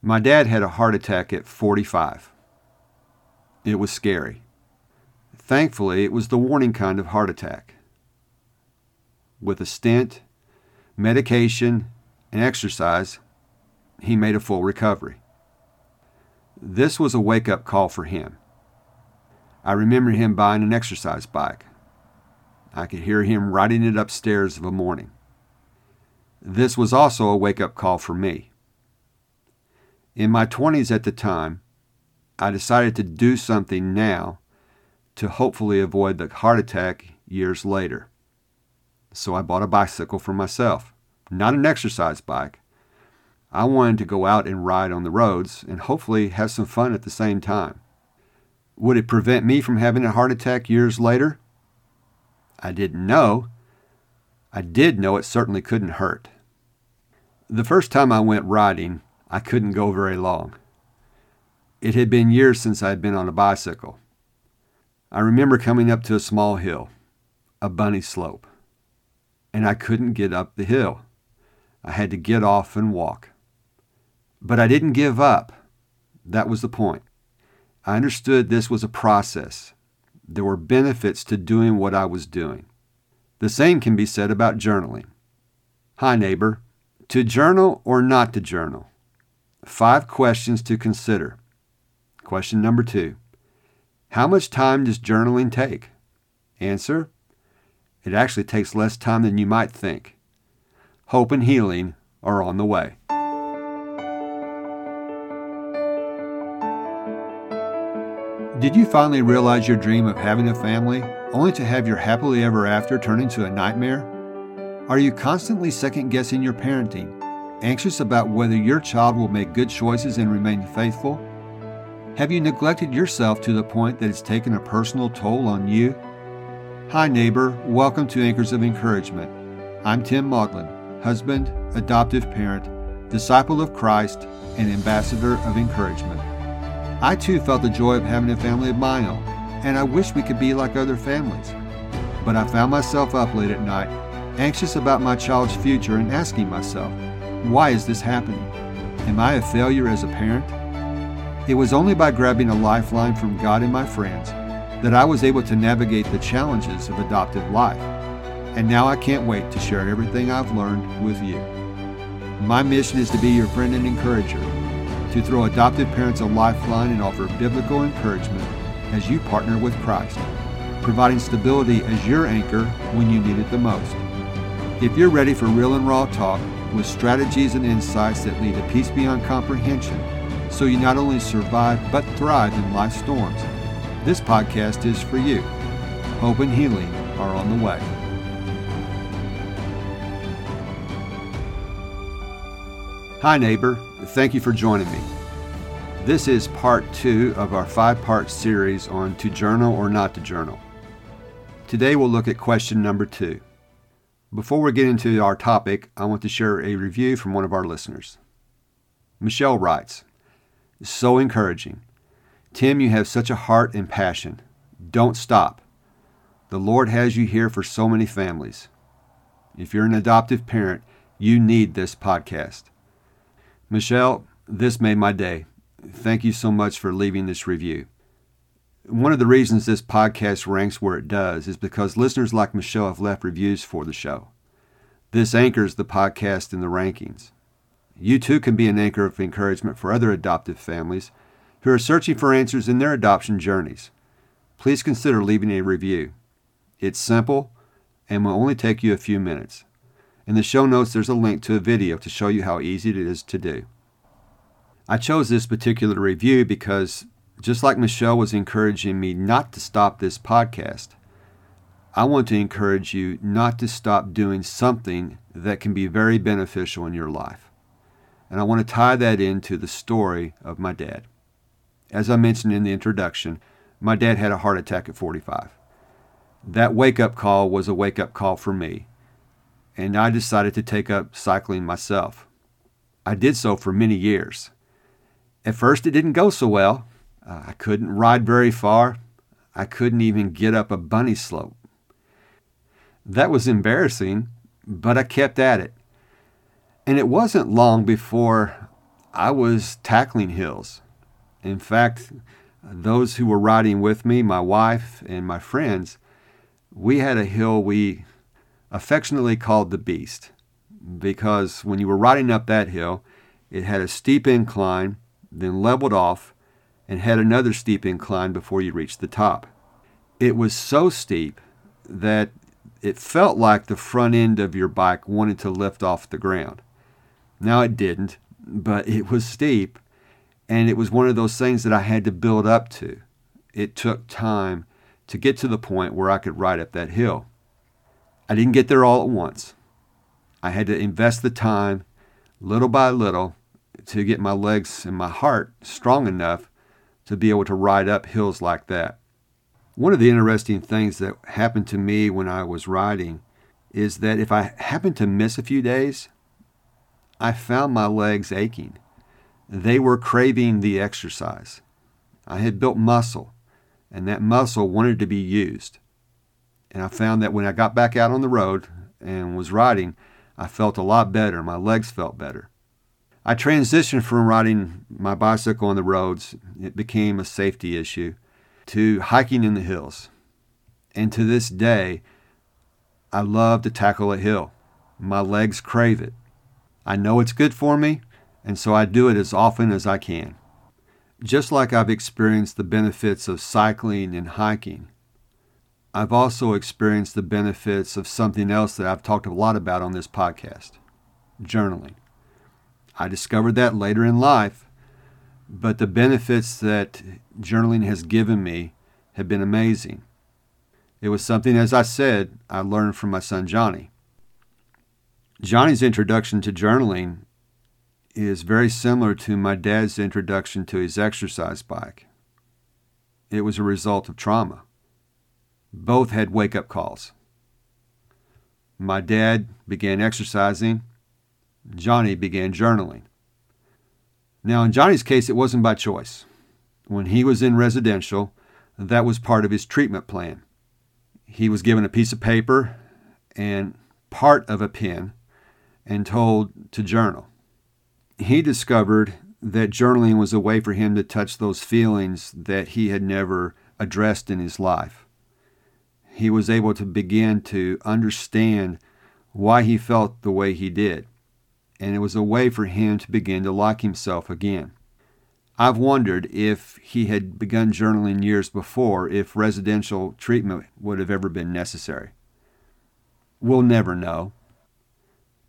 My dad had a heart attack at 45. It was scary. Thankfully, it was the warning kind of heart attack. With a stent, medication, and exercise, he made a full recovery. This was a wake up call for him. I remember him buying an exercise bike. I could hear him riding it upstairs of a morning. This was also a wake up call for me. In my 20s at the time, I decided to do something now to hopefully avoid the heart attack years later. So I bought a bicycle for myself, not an exercise bike. I wanted to go out and ride on the roads and hopefully have some fun at the same time. Would it prevent me from having a heart attack years later? I didn't know. I did know it certainly couldn't hurt. The first time I went riding, I couldn't go very long. It had been years since I had been on a bicycle. I remember coming up to a small hill, a bunny slope, and I couldn't get up the hill. I had to get off and walk. But I didn't give up. That was the point. I understood this was a process. There were benefits to doing what I was doing. The same can be said about journaling. Hi, neighbor. To journal or not to journal? Five questions to consider. Question number two How much time does journaling take? Answer It actually takes less time than you might think. Hope and healing are on the way. Did you finally realize your dream of having a family, only to have your happily ever after turn into a nightmare? Are you constantly second guessing your parenting, anxious about whether your child will make good choices and remain faithful? Have you neglected yourself to the point that it's taken a personal toll on you? Hi, neighbor. Welcome to Anchors of Encouragement. I'm Tim Maudlin, husband, adoptive parent, disciple of Christ, and ambassador of encouragement. I too felt the joy of having a family of my own, and I wish we could be like other families. But I found myself up late at night, anxious about my child's future and asking myself, why is this happening? Am I a failure as a parent? It was only by grabbing a lifeline from God and my friends that I was able to navigate the challenges of adoptive life. And now I can't wait to share everything I've learned with you. My mission is to be your friend and encourager to throw adoptive parents a lifeline and offer biblical encouragement as you partner with Christ, providing stability as your anchor when you need it the most. If you're ready for real and raw talk with strategies and insights that lead to peace beyond comprehension, so you not only survive but thrive in life's storms, this podcast is for you. Hope and healing are on the way. Hi, neighbor. Thank you for joining me. This is part two of our five part series on to journal or not to journal. Today we'll look at question number two. Before we get into our topic, I want to share a review from one of our listeners. Michelle writes, So encouraging. Tim, you have such a heart and passion. Don't stop. The Lord has you here for so many families. If you're an adoptive parent, you need this podcast. Michelle, this made my day. Thank you so much for leaving this review. One of the reasons this podcast ranks where it does is because listeners like Michelle have left reviews for the show. This anchors the podcast in the rankings. You too can be an anchor of encouragement for other adoptive families who are searching for answers in their adoption journeys. Please consider leaving a review. It's simple and will only take you a few minutes. In the show notes, there's a link to a video to show you how easy it is to do. I chose this particular review because, just like Michelle was encouraging me not to stop this podcast, I want to encourage you not to stop doing something that can be very beneficial in your life. And I want to tie that into the story of my dad. As I mentioned in the introduction, my dad had a heart attack at 45. That wake up call was a wake up call for me and I decided to take up cycling myself. I did so for many years. At first, it didn't go so well. Uh, I couldn't ride very far. I couldn't even get up a bunny slope. That was embarrassing, but I kept at it. And it wasn't long before I was tackling hills. In fact, those who were riding with me, my wife and my friends, we had a hill we affectionately called the Beast because when you were riding up that hill, it had a steep incline, then leveled off, and had another steep incline before you reached the top. It was so steep that it felt like the front end of your bike wanted to lift off the ground. Now it didn't, but it was steep, and it was one of those things that I had to build up to. It took time to get to the point where I could ride up that hill. I didn't get there all at once. I had to invest the time, little by little, to get my legs and my heart strong enough to be able to ride up hills like that. One of the interesting things that happened to me when I was riding is that if I happened to miss a few days, I found my legs aching. They were craving the exercise. I had built muscle, and that muscle wanted to be used. And I found that when I got back out on the road and was riding, I felt a lot better. My legs felt better. I transitioned from riding my bicycle on the roads, it became a safety issue, to hiking in the hills. And to this day, I love to tackle a hill. My legs crave it. I know it's good for me, and so I do it as often as I can. Just like I've experienced the benefits of cycling and hiking, I've also experienced the benefits of something else that I've talked a lot about on this podcast journaling. I discovered that later in life, but the benefits that journaling has given me have been amazing. It was something, as I said, I learned from my son Jonny. Jonny's introduction to journaling is very similar to my dad's introduction to his exercise bike. It was a result of trauma. Both had wake up calls. My dad began exercising, Jonny began journaling. Now, in Jonny's case, it wasn't by choice. When he was in residential, that was part of his treatment plan. He was given a piece of paper and part of a pen and told to journal. He discovered that journaling was a way for him to touch those feelings that he had never addressed in his life. He was able to begin to understand why he felt the way he did and it was a way for him to begin to like himself again. I've wondered if he had begun journaling years before, if residential treatment would have ever been necessary. We'll never know.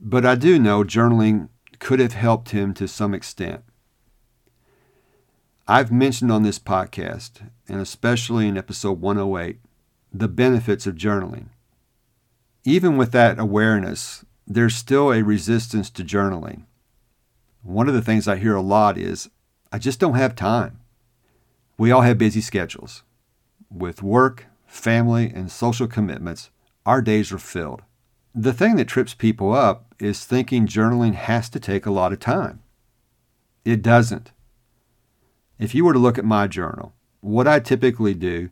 But I do know journaling could have helped him to some extent. I've mentioned on this podcast, and especially in episode 108, the benefits of journaling. Even with that awareness, there's still a resistance to journaling. One of the things I hear a lot is, I just don't have time. We all have busy schedules. With work, family, and social commitments, our days are filled. The thing that trips people up is thinking journaling has to take a lot of time. It doesn't. If you were to look at my journal, what I typically do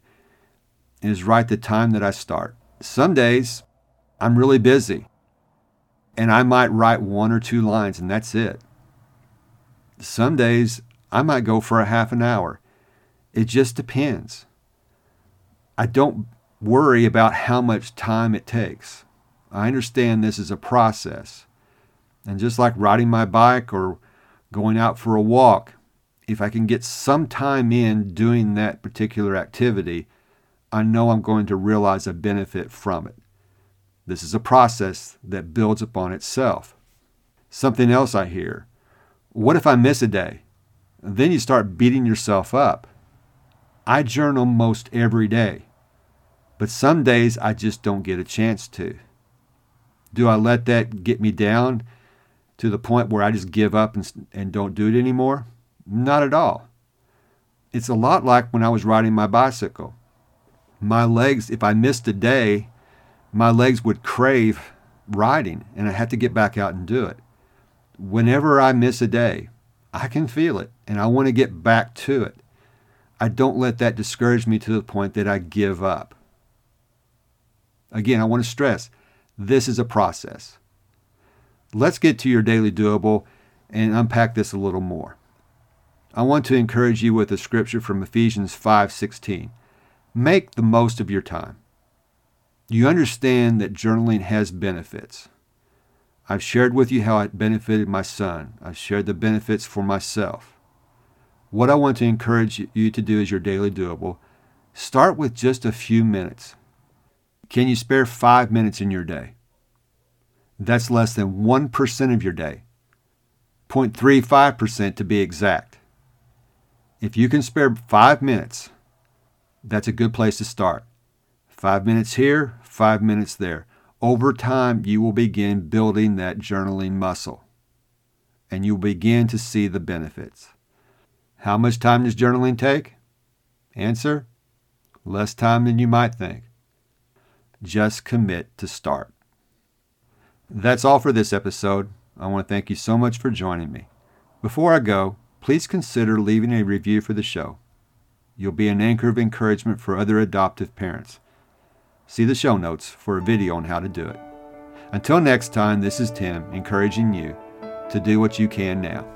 is write the time that I start. Some days I'm really busy and I might write one or two lines and that's it. Some days I might go for a half an hour. It just depends. I don't worry about how much time it takes. I understand this is a process. And just like riding my bike or going out for a walk, if I can get some time in doing that particular activity, I know I'm going to realize a benefit from it. This is a process that builds upon itself. Something else I hear what if I miss a day? Then you start beating yourself up. I journal most every day, but some days I just don't get a chance to. Do I let that get me down to the point where I just give up and, and don't do it anymore? Not at all. It's a lot like when I was riding my bicycle. My legs, if I missed a day, my legs would crave riding and I had to get back out and do it. Whenever I miss a day, I can feel it and I want to get back to it. I don't let that discourage me to the point that I give up. Again, I want to stress this is a process. Let's get to your daily doable and unpack this a little more. I want to encourage you with a scripture from Ephesians 5:16. Make the most of your time. You understand that journaling has benefits. I've shared with you how it benefited my son. I've shared the benefits for myself. What I want to encourage you to do is your daily doable, start with just a few minutes. Can you spare five minutes in your day? That's less than 1% of your day, 0.35% to be exact. If you can spare five minutes, that's a good place to start. Five minutes here, five minutes there. Over time, you will begin building that journaling muscle and you'll begin to see the benefits. How much time does journaling take? Answer less time than you might think. Just commit to start. That's all for this episode. I want to thank you so much for joining me. Before I go, please consider leaving a review for the show. You'll be an anchor of encouragement for other adoptive parents. See the show notes for a video on how to do it. Until next time, this is Tim encouraging you to do what you can now.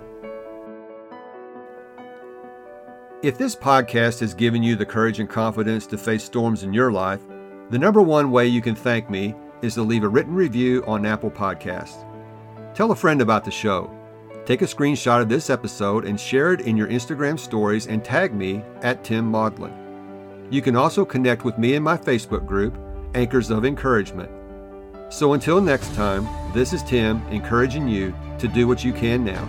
If this podcast has given you the courage and confidence to face storms in your life, the number one way you can thank me is to leave a written review on Apple Podcasts. Tell a friend about the show. Take a screenshot of this episode and share it in your Instagram stories and tag me at Tim Maudlin. You can also connect with me in my Facebook group, Anchors of Encouragement. So until next time, this is Tim encouraging you to do what you can now.